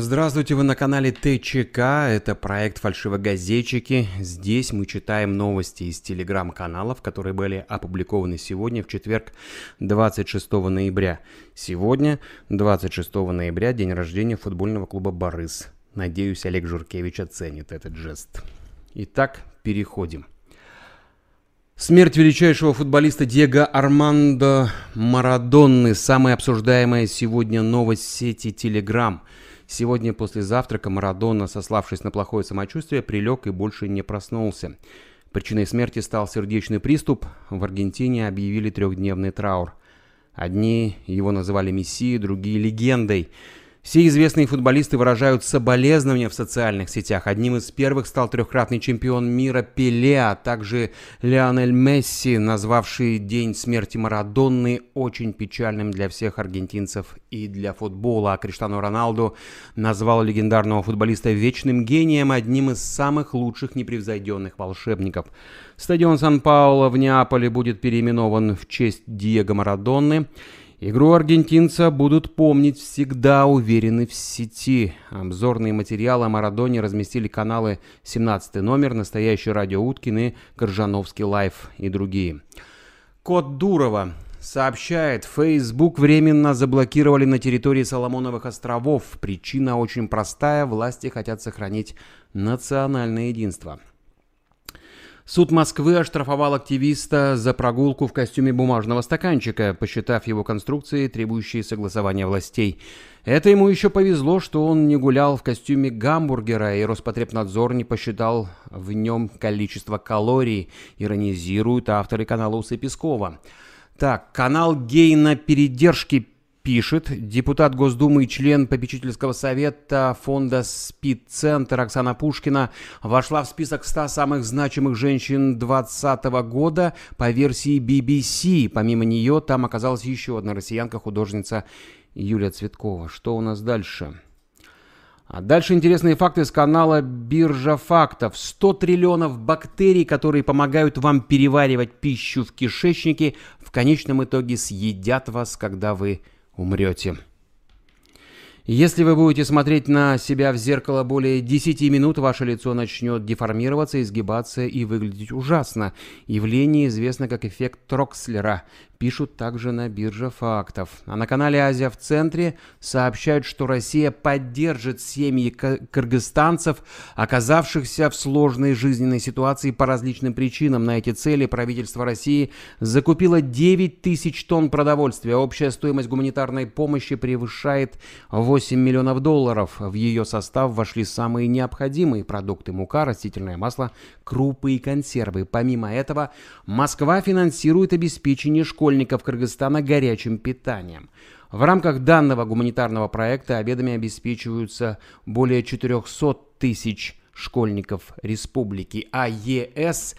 Здравствуйте, вы на канале ТЧК, это проект «Фальшивогазетчики». Здесь мы читаем новости из телеграм-каналов, которые были опубликованы сегодня, в четверг, 26 ноября. Сегодня, 26 ноября, день рождения футбольного клуба «Борис». Надеюсь, Олег Журкевич оценит этот жест. Итак, переходим. Смерть величайшего футболиста Диего Армандо Марадонны – самая обсуждаемая сегодня новость сети Телеграм – Сегодня после завтрака Марадона, сославшись на плохое самочувствие, прилег и больше не проснулся. Причиной смерти стал сердечный приступ. В Аргентине объявили трехдневный траур. Одни его называли мессией, другие – легендой – все известные футболисты выражают соболезнования в социальных сетях. Одним из первых стал трехкратный чемпион мира Пеле, а также Лионель Месси, назвавший день смерти Марадонны очень печальным для всех аргентинцев и для футбола. А Криштиану Роналду назвал легендарного футболиста вечным гением, одним из самых лучших непревзойденных волшебников. Стадион Сан-Пауло в Неаполе будет переименован в честь Диего Марадонны. Игру аргентинца будут помнить всегда уверены в сети. Обзорные материалы о Марадоне разместили каналы 17 номер, Настоящий радио Уткин и Коржановский лайф и другие. Код Дурова сообщает, Facebook временно заблокировали на территории Соломоновых островов. Причина очень простая, власти хотят сохранить национальное единство. Суд Москвы оштрафовал активиста за прогулку в костюме бумажного стаканчика, посчитав его конструкции, требующие согласования властей. Это ему еще повезло, что он не гулял в костюме гамбургера, и Роспотребнадзор не посчитал в нем количество калорий, иронизируют авторы канала Усы Пескова. Так, канал «Гей на передержке» пишет, депутат Госдумы и член попечительского совета фонда «Спид-центр» Оксана Пушкина вошла в список 100 самых значимых женщин 2020 года по версии BBC. Помимо нее там оказалась еще одна россиянка-художница Юлия Цветкова. Что у нас дальше? А дальше интересные факты с канала Биржа фактов. 100 триллионов бактерий, которые помогают вам переваривать пищу в кишечнике, в конечном итоге съедят вас, когда вы умрете. Если вы будете смотреть на себя в зеркало более 10 минут, ваше лицо начнет деформироваться, изгибаться и выглядеть ужасно. Явление известно как эффект Трокслера пишут также на бирже фактов. А на канале «Азия в центре» сообщают, что Россия поддержит семьи кыргызстанцев, оказавшихся в сложной жизненной ситуации по различным причинам. На эти цели правительство России закупило 9 тысяч тонн продовольствия. Общая стоимость гуманитарной помощи превышает 8 миллионов долларов. В ее состав вошли самые необходимые продукты – мука, растительное масло, крупы и консервы. Помимо этого, Москва финансирует обеспечение школ школьников Кыргызстана горячим питанием. В рамках данного гуманитарного проекта обедами обеспечиваются более 400 тысяч школьников республики, а ЕС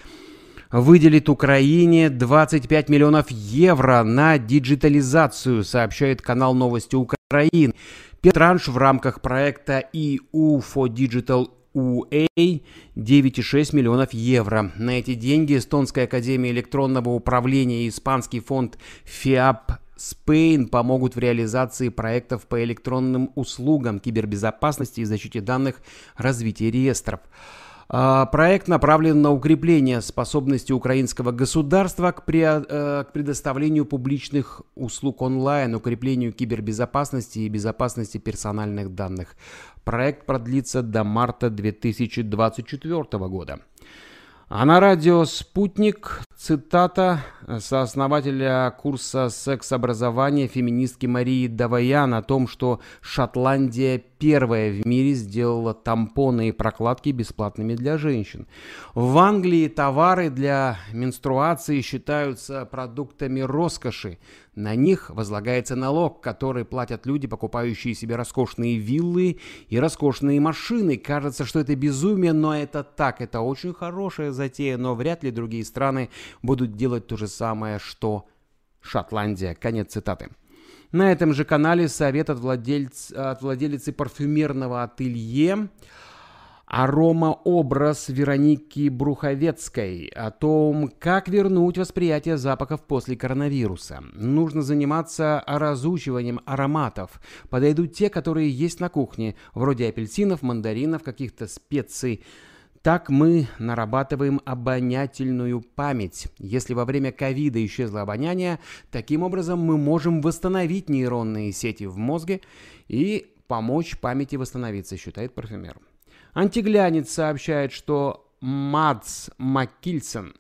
выделит Украине 25 миллионов евро на диджитализацию, сообщает канал Новости Украины. Петранш в рамках проекта EU for Digital UA 9,6 миллионов евро. На эти деньги Эстонская академия электронного управления и испанский фонд FIAP Spain помогут в реализации проектов по электронным услугам, кибербезопасности и защите данных, развития реестров. А, проект направлен на укрепление способности украинского государства к, при, э, к предоставлению публичных услуг онлайн, укреплению кибербезопасности и безопасности персональных данных. Проект продлится до марта 2024 года. А на радио «Спутник» цитата сооснователя курса секс-образования феминистки Марии Даваян о том, что Шотландия первая в мире сделала тампоны и прокладки бесплатными для женщин. В Англии товары для менструации считаются продуктами роскоши. На них возлагается налог, который платят люди, покупающие себе роскошные виллы и роскошные машины. Кажется, что это безумие, но это так. Это очень хорошая затея, но вряд ли другие страны будут делать то же самое, что Шотландия. Конец цитаты. На этом же канале совет от, владельц, от владелицы парфюмерного ателье Аромаобраз Вероники Бруховецкой о том, как вернуть восприятие запахов после коронавируса. Нужно заниматься разучиванием ароматов. Подойдут те, которые есть на кухне, вроде апельсинов, мандаринов, каких-то специй. Так мы нарабатываем обонятельную память. Если во время ковида исчезло обоняние, таким образом мы можем восстановить нейронные сети в мозге и помочь памяти восстановиться, считает парфюмер. Антиглянец сообщает, что Мадс Маккильсон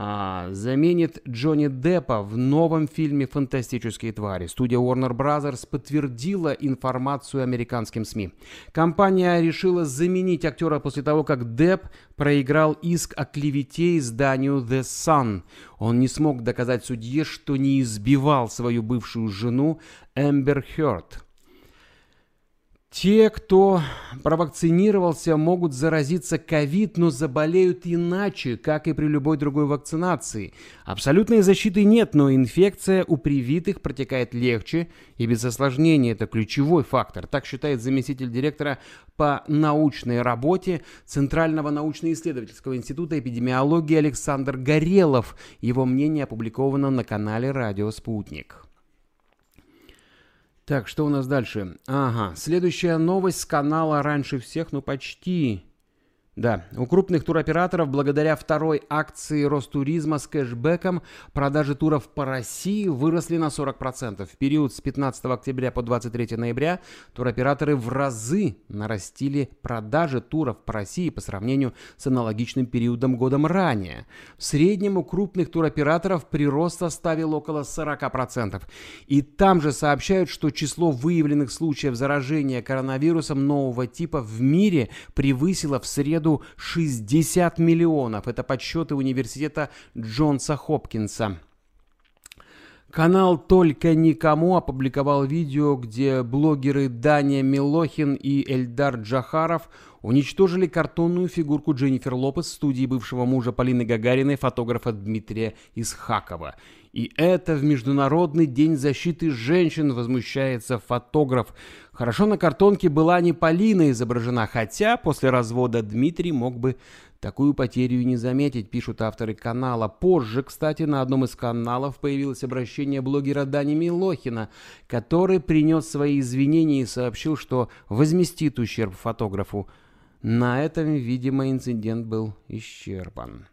а, заменит Джонни Деппа в новом фильме «Фантастические твари». Студия Warner Bros. подтвердила информацию американским СМИ. Компания решила заменить актера после того, как Депп проиграл иск о клевете изданию The Sun. Он не смог доказать судье, что не избивал свою бывшую жену Эмбер Хёрд. Те, кто провакцинировался, могут заразиться ковид, но заболеют иначе, как и при любой другой вакцинации. Абсолютной защиты нет, но инфекция у привитых протекает легче и без осложнений. Это ключевой фактор. Так считает заместитель директора по научной работе Центрального научно-исследовательского института эпидемиологии Александр Горелов. Его мнение опубликовано на канале «Радио Спутник». Так, что у нас дальше? Ага, следующая новость с канала раньше всех, ну почти. Да, у крупных туроператоров благодаря второй акции Ростуризма с кэшбэком продажи туров по России выросли на 40%. В период с 15 октября по 23 ноября туроператоры в разы нарастили продажи туров по России по сравнению с аналогичным периодом годом ранее. В среднем у крупных туроператоров прирост составил около 40%. И там же сообщают, что число выявленных случаев заражения коронавирусом нового типа в мире превысило в среду году 60 миллионов. Это подсчеты университета Джонса Хопкинса. Канал «Только никому» опубликовал видео, где блогеры Дания Милохин и Эльдар Джахаров уничтожили картонную фигурку Дженнифер Лопес в студии бывшего мужа Полины Гагариной, фотографа Дмитрия Исхакова. И это в Международный день защиты женщин возмущается фотограф. Хорошо на картонке была не Полина изображена, хотя после развода Дмитрий мог бы такую потерю не заметить, пишут авторы канала. Позже, кстати, на одном из каналов появилось обращение блогера Дани Милохина, который принес свои извинения и сообщил, что возместит ущерб фотографу. На этом, видимо, инцидент был исчерпан.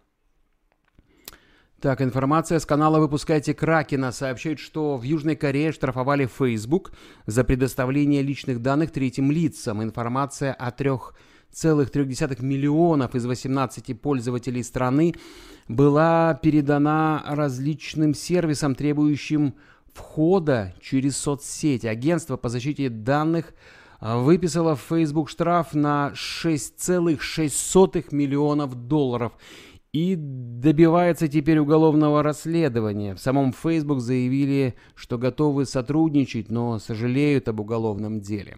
Так, информация с канала «Выпускайте Кракена» сообщает, что в Южной Корее штрафовали Facebook за предоставление личных данных третьим лицам. Информация о 3,3 миллионов из 18 пользователей страны была передана различным сервисам, требующим входа через соцсети. Агентство по защите данных выписало в Facebook штраф на 6,6 миллионов долларов и добивается теперь уголовного расследования. В самом Facebook заявили, что готовы сотрудничать, но сожалеют об уголовном деле.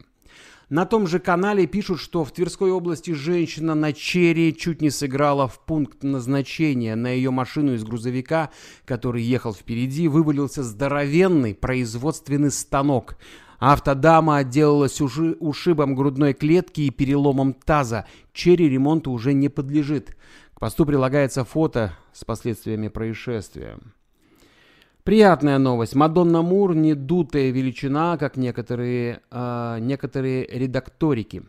На том же канале пишут, что в Тверской области женщина на черри чуть не сыграла в пункт назначения. На ее машину из грузовика, который ехал впереди, вывалился здоровенный производственный станок. Автодама отделалась ушибом грудной клетки и переломом таза. Черри ремонту уже не подлежит. К посту прилагается фото с последствиями происшествия. Приятная новость. Мадонна Мур не дутая величина, как некоторые, э, некоторые редакторики.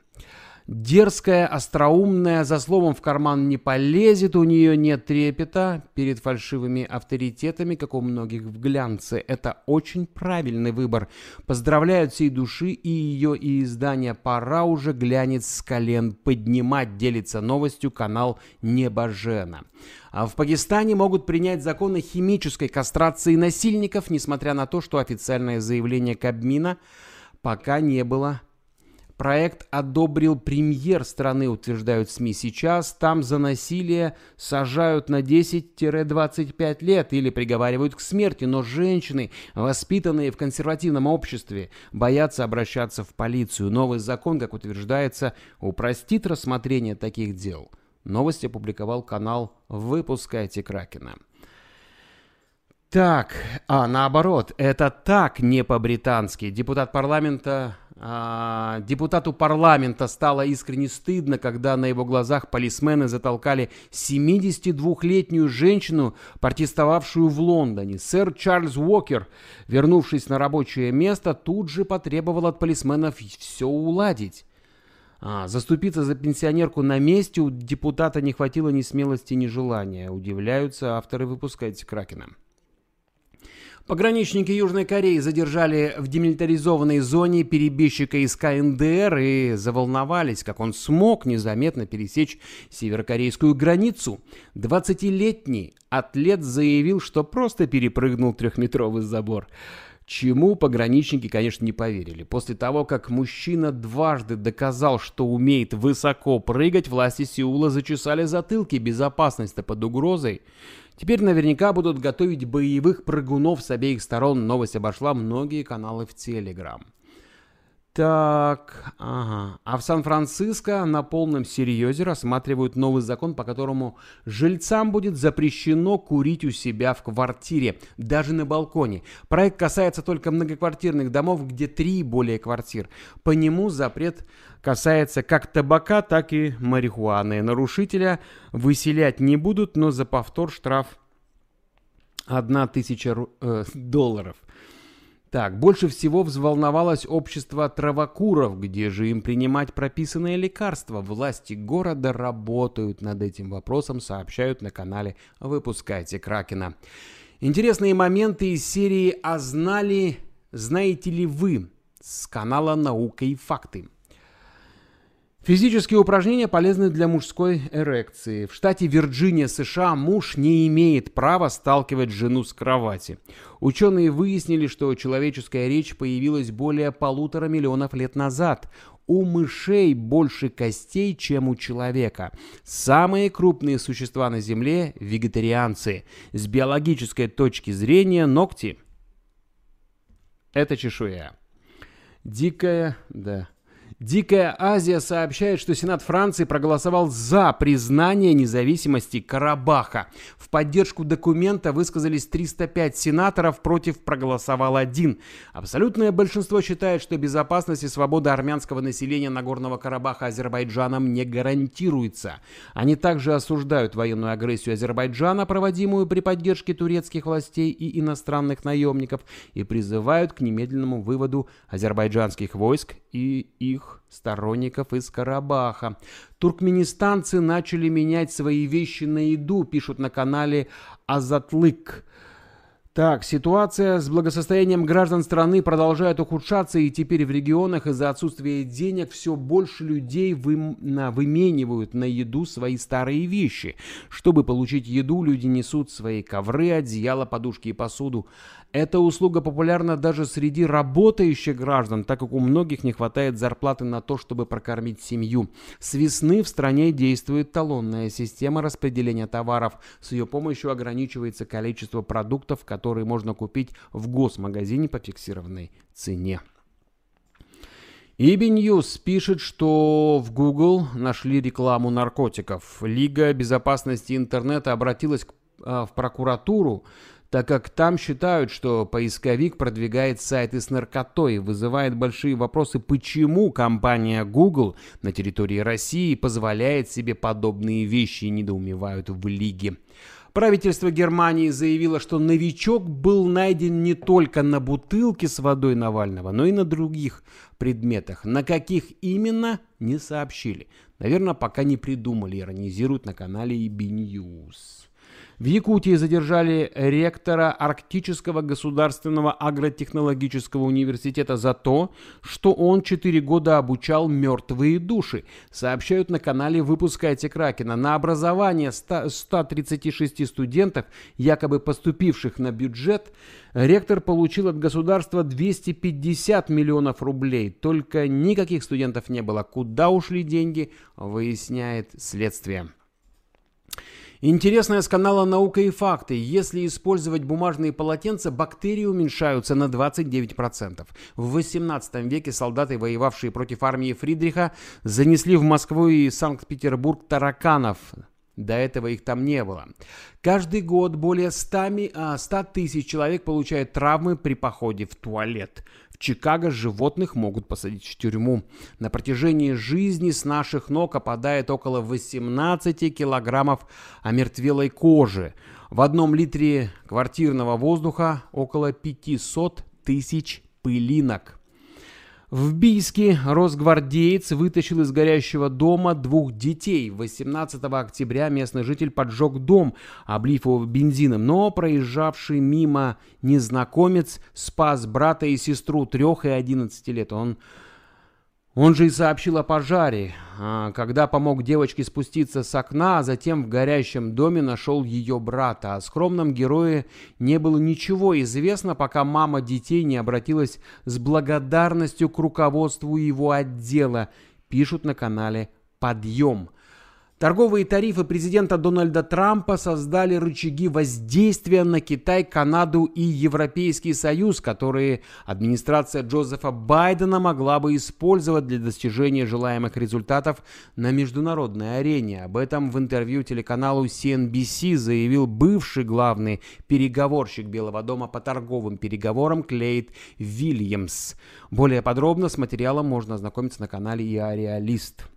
Дерзкая, остроумная, за словом в карман не полезет, у нее нет трепета перед фальшивыми авторитетами, как у многих в глянце. Это очень правильный выбор. Поздравляют всей души и ее, и издание. Пора уже глянец с колен поднимать, делится новостью канал Небожена. А в Пакистане могут принять закон о химической кастрации насильников, несмотря на то, что официальное заявление Кабмина пока не было Проект одобрил премьер страны, утверждают СМИ. Сейчас там за насилие сажают на 10-25 лет или приговаривают к смерти, но женщины, воспитанные в консервативном обществе, боятся обращаться в полицию. Новый закон, как утверждается, упростит рассмотрение таких дел. Новость опубликовал канал «Выпускайте Кракена». Так, а наоборот, это так не по-британски. Депутат парламента депутату парламента стало искренне стыдно, когда на его глазах полисмены затолкали 72-летнюю женщину, протестовавшую в Лондоне. Сэр Чарльз Уокер, вернувшись на рабочее место, тут же потребовал от полисменов все уладить. А, заступиться за пенсионерку на месте у депутата не хватило ни смелости, ни желания. Удивляются авторы «Выпускайте Кракена». Пограничники Южной Кореи задержали в демилитаризованной зоне перебежчика из КНДР и заволновались, как он смог незаметно пересечь северокорейскую границу. 20-летний атлет заявил, что просто перепрыгнул трехметровый забор. Чему пограничники, конечно, не поверили. После того, как мужчина дважды доказал, что умеет высоко прыгать, власти Сеула зачесали затылки. Безопасность-то под угрозой. Теперь наверняка будут готовить боевых прыгунов с обеих сторон. Новость обошла многие каналы в Телеграм. Так, ага. А в Сан-Франциско на полном серьезе рассматривают новый закон, по которому жильцам будет запрещено курить у себя в квартире, даже на балконе. Проект касается только многоквартирных домов, где три более квартир. По нему запрет касается как табака, так и марихуаны. Нарушителя выселять не будут, но за повтор штраф 1000 э, долларов. Так, больше всего взволновалось общество травокуров, где же им принимать прописанные лекарства. Власти города работают над этим вопросом, сообщают на канале «Выпускайте Кракена». Интересные моменты из серии «А знали, знаете ли вы?» с канала «Наука и факты». Физические упражнения полезны для мужской эрекции. В штате Вирджиния, США, муж не имеет права сталкивать жену с кровати. Ученые выяснили, что человеческая речь появилась более полутора миллионов лет назад. У мышей больше костей, чем у человека. Самые крупные существа на Земле – вегетарианцы. С биологической точки зрения ногти – это чешуя. Дикая, да, Дикая Азия сообщает, что Сенат Франции проголосовал за признание независимости Карабаха. В поддержку документа высказались 305 сенаторов, против проголосовал один. Абсолютное большинство считает, что безопасность и свобода армянского населения Нагорного Карабаха Азербайджаном не гарантируется. Они также осуждают военную агрессию Азербайджана, проводимую при поддержке турецких властей и иностранных наемников, и призывают к немедленному выводу азербайджанских войск и их сторонников из Карабаха. Туркменистанцы начали менять свои вещи на еду, пишут на канале Азатлык. Так, ситуация с благосостоянием граждан страны продолжает ухудшаться, и теперь в регионах из-за отсутствия денег все больше людей вы, выменивают на еду свои старые вещи. Чтобы получить еду, люди несут свои ковры, одеяла, подушки и посуду. Эта услуга популярна даже среди работающих граждан, так как у многих не хватает зарплаты на то, чтобы прокормить семью. С весны в стране действует талонная система распределения товаров. С ее помощью ограничивается количество продуктов, которые можно купить в госмагазине по фиксированной цене. EB пишет, что в Google нашли рекламу наркотиков. Лига безопасности интернета обратилась к, а, в прокуратуру так как там считают, что поисковик продвигает сайты с наркотой, вызывает большие вопросы, почему компания Google на территории России позволяет себе подобные вещи и недоумевают в лиге. Правительство Германии заявило, что новичок был найден не только на бутылке с водой Навального, но и на других предметах. На каких именно, не сообщили. Наверное, пока не придумали, иронизируют на канале EB News. В Якутии задержали ректора Арктического государственного агротехнологического университета за то, что он 4 года обучал мертвые души. Сообщают на канале «Выпускайте Кракена». На образование 100, 136 студентов, якобы поступивших на бюджет, ректор получил от государства 250 миллионов рублей. Только никаких студентов не было. Куда ушли деньги, выясняет следствие. Интересное с канала «Наука и факты». Если использовать бумажные полотенца, бактерии уменьшаются на 29%. В 18 веке солдаты, воевавшие против армии Фридриха, занесли в Москву и Санкт-Петербург тараканов. До этого их там не было. Каждый год более 100, 100 а, тысяч человек получают травмы при походе в туалет. Чикаго животных могут посадить в тюрьму. На протяжении жизни с наших ног опадает около 18 килограммов омертвелой кожи. В одном литре квартирного воздуха около 500 тысяч пылинок. В Бийске росгвардеец вытащил из горящего дома двух детей. 18 октября местный житель поджег дом, облив его бензином, но проезжавший мимо незнакомец спас брата и сестру трех и 11 лет. Он он же и сообщил о пожаре, а, когда помог девочке спуститься с окна, а затем в горящем доме нашел ее брата. О скромном герое не было ничего известно, пока мама детей не обратилась с благодарностью к руководству его отдела, пишут на канале «Подъем». Торговые тарифы президента Дональда Трампа создали рычаги воздействия на Китай, Канаду и Европейский Союз, которые администрация Джозефа Байдена могла бы использовать для достижения желаемых результатов на международной арене. Об этом в интервью телеканалу CNBC заявил бывший главный переговорщик Белого дома по торговым переговорам Клейд Вильямс. Более подробно с материалом можно ознакомиться на канале Иареалист.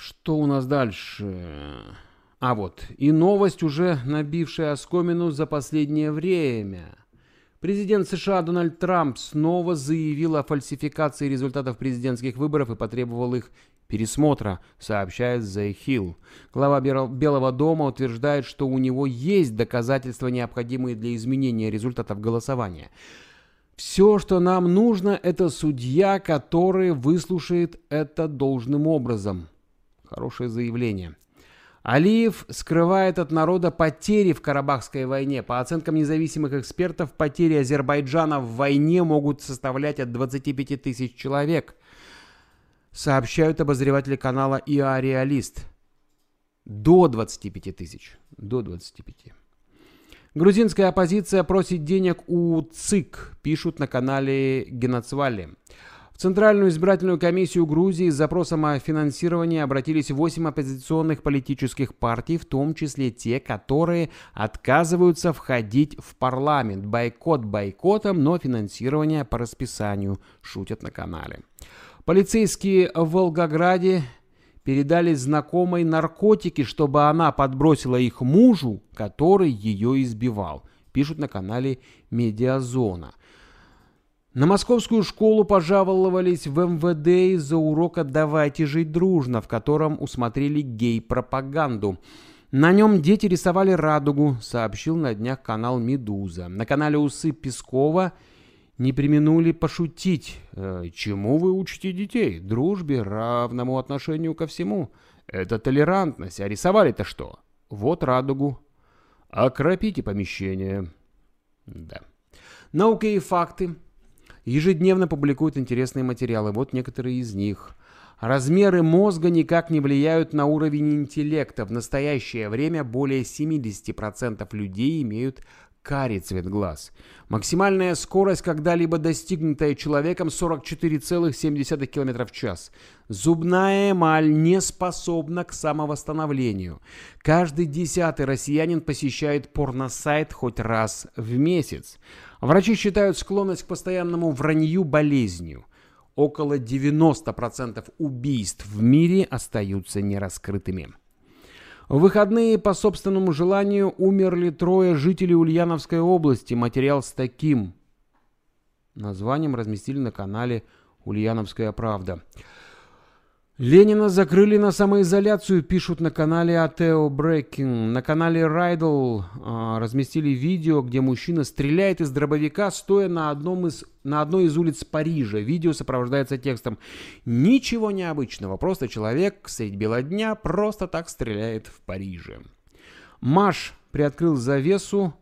Что у нас дальше? А вот, и новость, уже набившая оскомину за последнее время. Президент США Дональд Трамп снова заявил о фальсификации результатов президентских выборов и потребовал их пересмотра, сообщает The Hill. Глава Белого дома утверждает, что у него есть доказательства, необходимые для изменения результатов голосования. Все, что нам нужно, это судья, который выслушает это должным образом. Хорошее заявление. Алиев скрывает от народа потери в Карабахской войне. По оценкам независимых экспертов, потери Азербайджана в войне могут составлять от 25 тысяч человек. Сообщают обозреватели канала ИА Реалист. До 25 тысяч. До 25. Грузинская оппозиция просит денег у ЦИК, пишут на канале Геноцвали. Центральную избирательную комиссию Грузии с запросом о финансировании обратились 8 оппозиционных политических партий, в том числе те, которые отказываются входить в парламент. Бойкот бойкотом, но финансирование по расписанию, шутят на канале. Полицейские в Волгограде передали знакомой наркотики, чтобы она подбросила их мужу, который ее избивал. Пишут на канале Медиазона. На московскую школу пожаловались в МВД из-за урока «Давайте жить дружно», в котором усмотрели гей-пропаганду. На нем дети рисовали радугу, сообщил на днях канал «Медуза». На канале «Усы Пескова» не применули пошутить. «Э, «Чему вы учите детей? Дружбе, равному отношению ко всему. Это толерантность. А рисовали-то что? Вот радугу. Окропите помещение». Да. Наука и факты ежедневно публикуют интересные материалы. Вот некоторые из них. Размеры мозга никак не влияют на уровень интеллекта. В настоящее время более 70% людей имеют карий цвет глаз. Максимальная скорость, когда-либо достигнутая человеком, 44,7 км в час. Зубная эмаль не способна к самовосстановлению. Каждый десятый россиянин посещает порносайт хоть раз в месяц. Врачи считают склонность к постоянному вранью болезнью. Около 90% убийств в мире остаются нераскрытыми. В выходные по собственному желанию умерли трое жителей Ульяновской области. Материал с таким названием разместили на канале «Ульяновская правда». Ленина закрыли на самоизоляцию, пишут на канале Атео Брекинг. На канале Райдл а, разместили видео, где мужчина стреляет из дробовика, стоя на, одном из, на одной из улиц Парижа. Видео сопровождается текстом «Ничего необычного, просто человек средь бела дня просто так стреляет в Париже». Маш приоткрыл завесу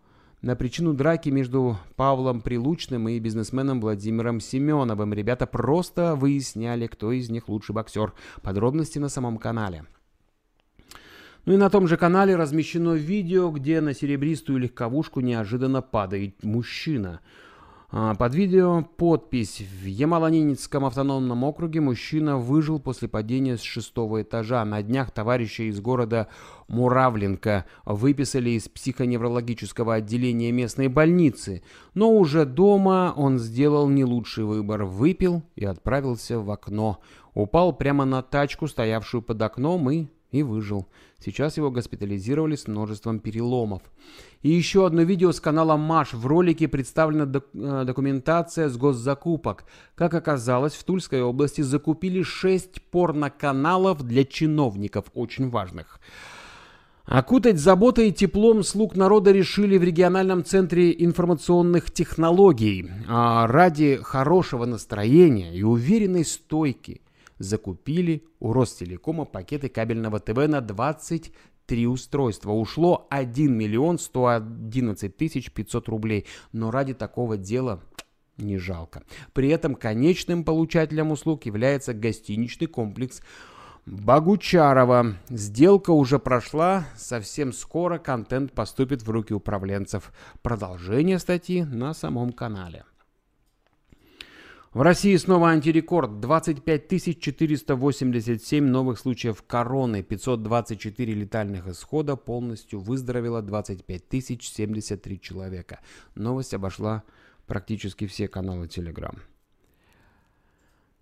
на причину драки между Павлом Прилучным и бизнесменом Владимиром Семеновым. Ребята просто выясняли, кто из них лучший боксер. Подробности на самом канале. Ну и на том же канале размещено видео, где на серебристую легковушку неожиданно падает мужчина. А, под видео подпись «В Ямало-Ненецком автономном округе мужчина выжил после падения с шестого этажа. На днях товарища из города Муравленко выписали из психоневрологического отделения местной больницы. Но уже дома он сделал не лучший выбор. Выпил и отправился в окно. Упал прямо на тачку, стоявшую под окном, и и выжил. Сейчас его госпитализировали с множеством переломов. И еще одно видео с канала Маш. В ролике представлена док э, документация с госзакупок. Как оказалось, в Тульской области закупили 6 порноканалов для чиновников, очень важных. Окутать заботой и теплом слуг народа решили в региональном центре информационных технологий. А ради хорошего настроения и уверенной стойки закупили у Ростелекома пакеты кабельного ТВ на 23 устройства. Ушло 1 миллион 111 тысяч 500 рублей. Но ради такого дела не жалко. При этом конечным получателем услуг является гостиничный комплекс Богучарова. Сделка уже прошла, совсем скоро контент поступит в руки управленцев. Продолжение статьи на самом канале. В России снова антирекорд. 25 487 новых случаев короны, 524 летальных исхода, полностью выздоровело 25 073 человека. Новость обошла практически все каналы Telegram.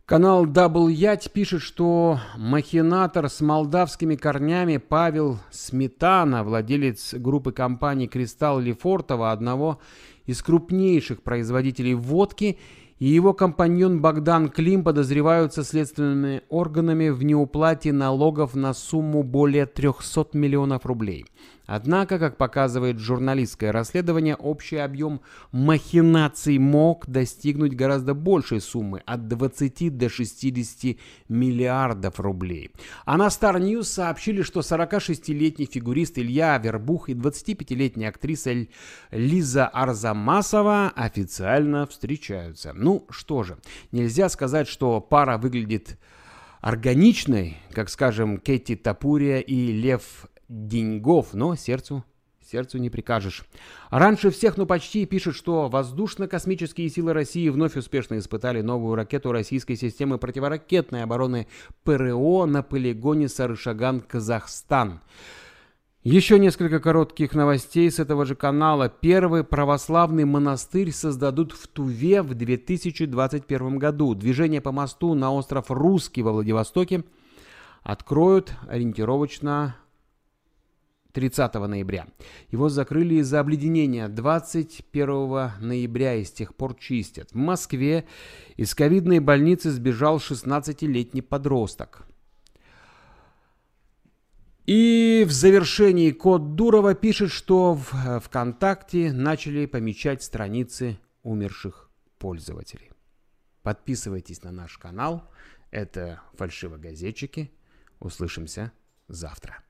Канал Double Ять пишет, что махинатор с молдавскими корнями Павел Сметана, владелец группы компаний «Кристалл» Лефортова, одного из крупнейших производителей водки – и его компаньон Богдан Клим подозреваются следственными органами в неуплате налогов на сумму более 300 миллионов рублей. Однако, как показывает журналистское расследование, общий объем махинаций мог достигнуть гораздо большей суммы – от 20 до 60 миллиардов рублей. А на Star News сообщили, что 46-летний фигурист Илья Вербух и 25-летняя актриса Лиза Арзамасова официально встречаются. Ну что же, нельзя сказать, что пара выглядит органичной, как, скажем, Кэти Тапурия и Лев деньгов, но сердцу сердцу не прикажешь. Раньше всех, ну почти, пишет, что воздушно-космические силы России вновь успешно испытали новую ракету российской системы противоракетной обороны ПРО на полигоне Сарышаган, Казахстан. Еще несколько коротких новостей с этого же канала. Первый православный монастырь создадут в Туве в 2021 году. Движение по мосту на остров Русский во Владивостоке откроют ориентировочно 30 ноября. Его закрыли из-за обледенения 21 ноября и с тех пор чистят. В Москве из ковидной больницы сбежал 16-летний подросток. И в завершении Код Дурова пишет, что в э, ВКонтакте начали помечать страницы умерших пользователей. Подписывайтесь на наш канал. Это фальшивогазетчики. Услышимся завтра.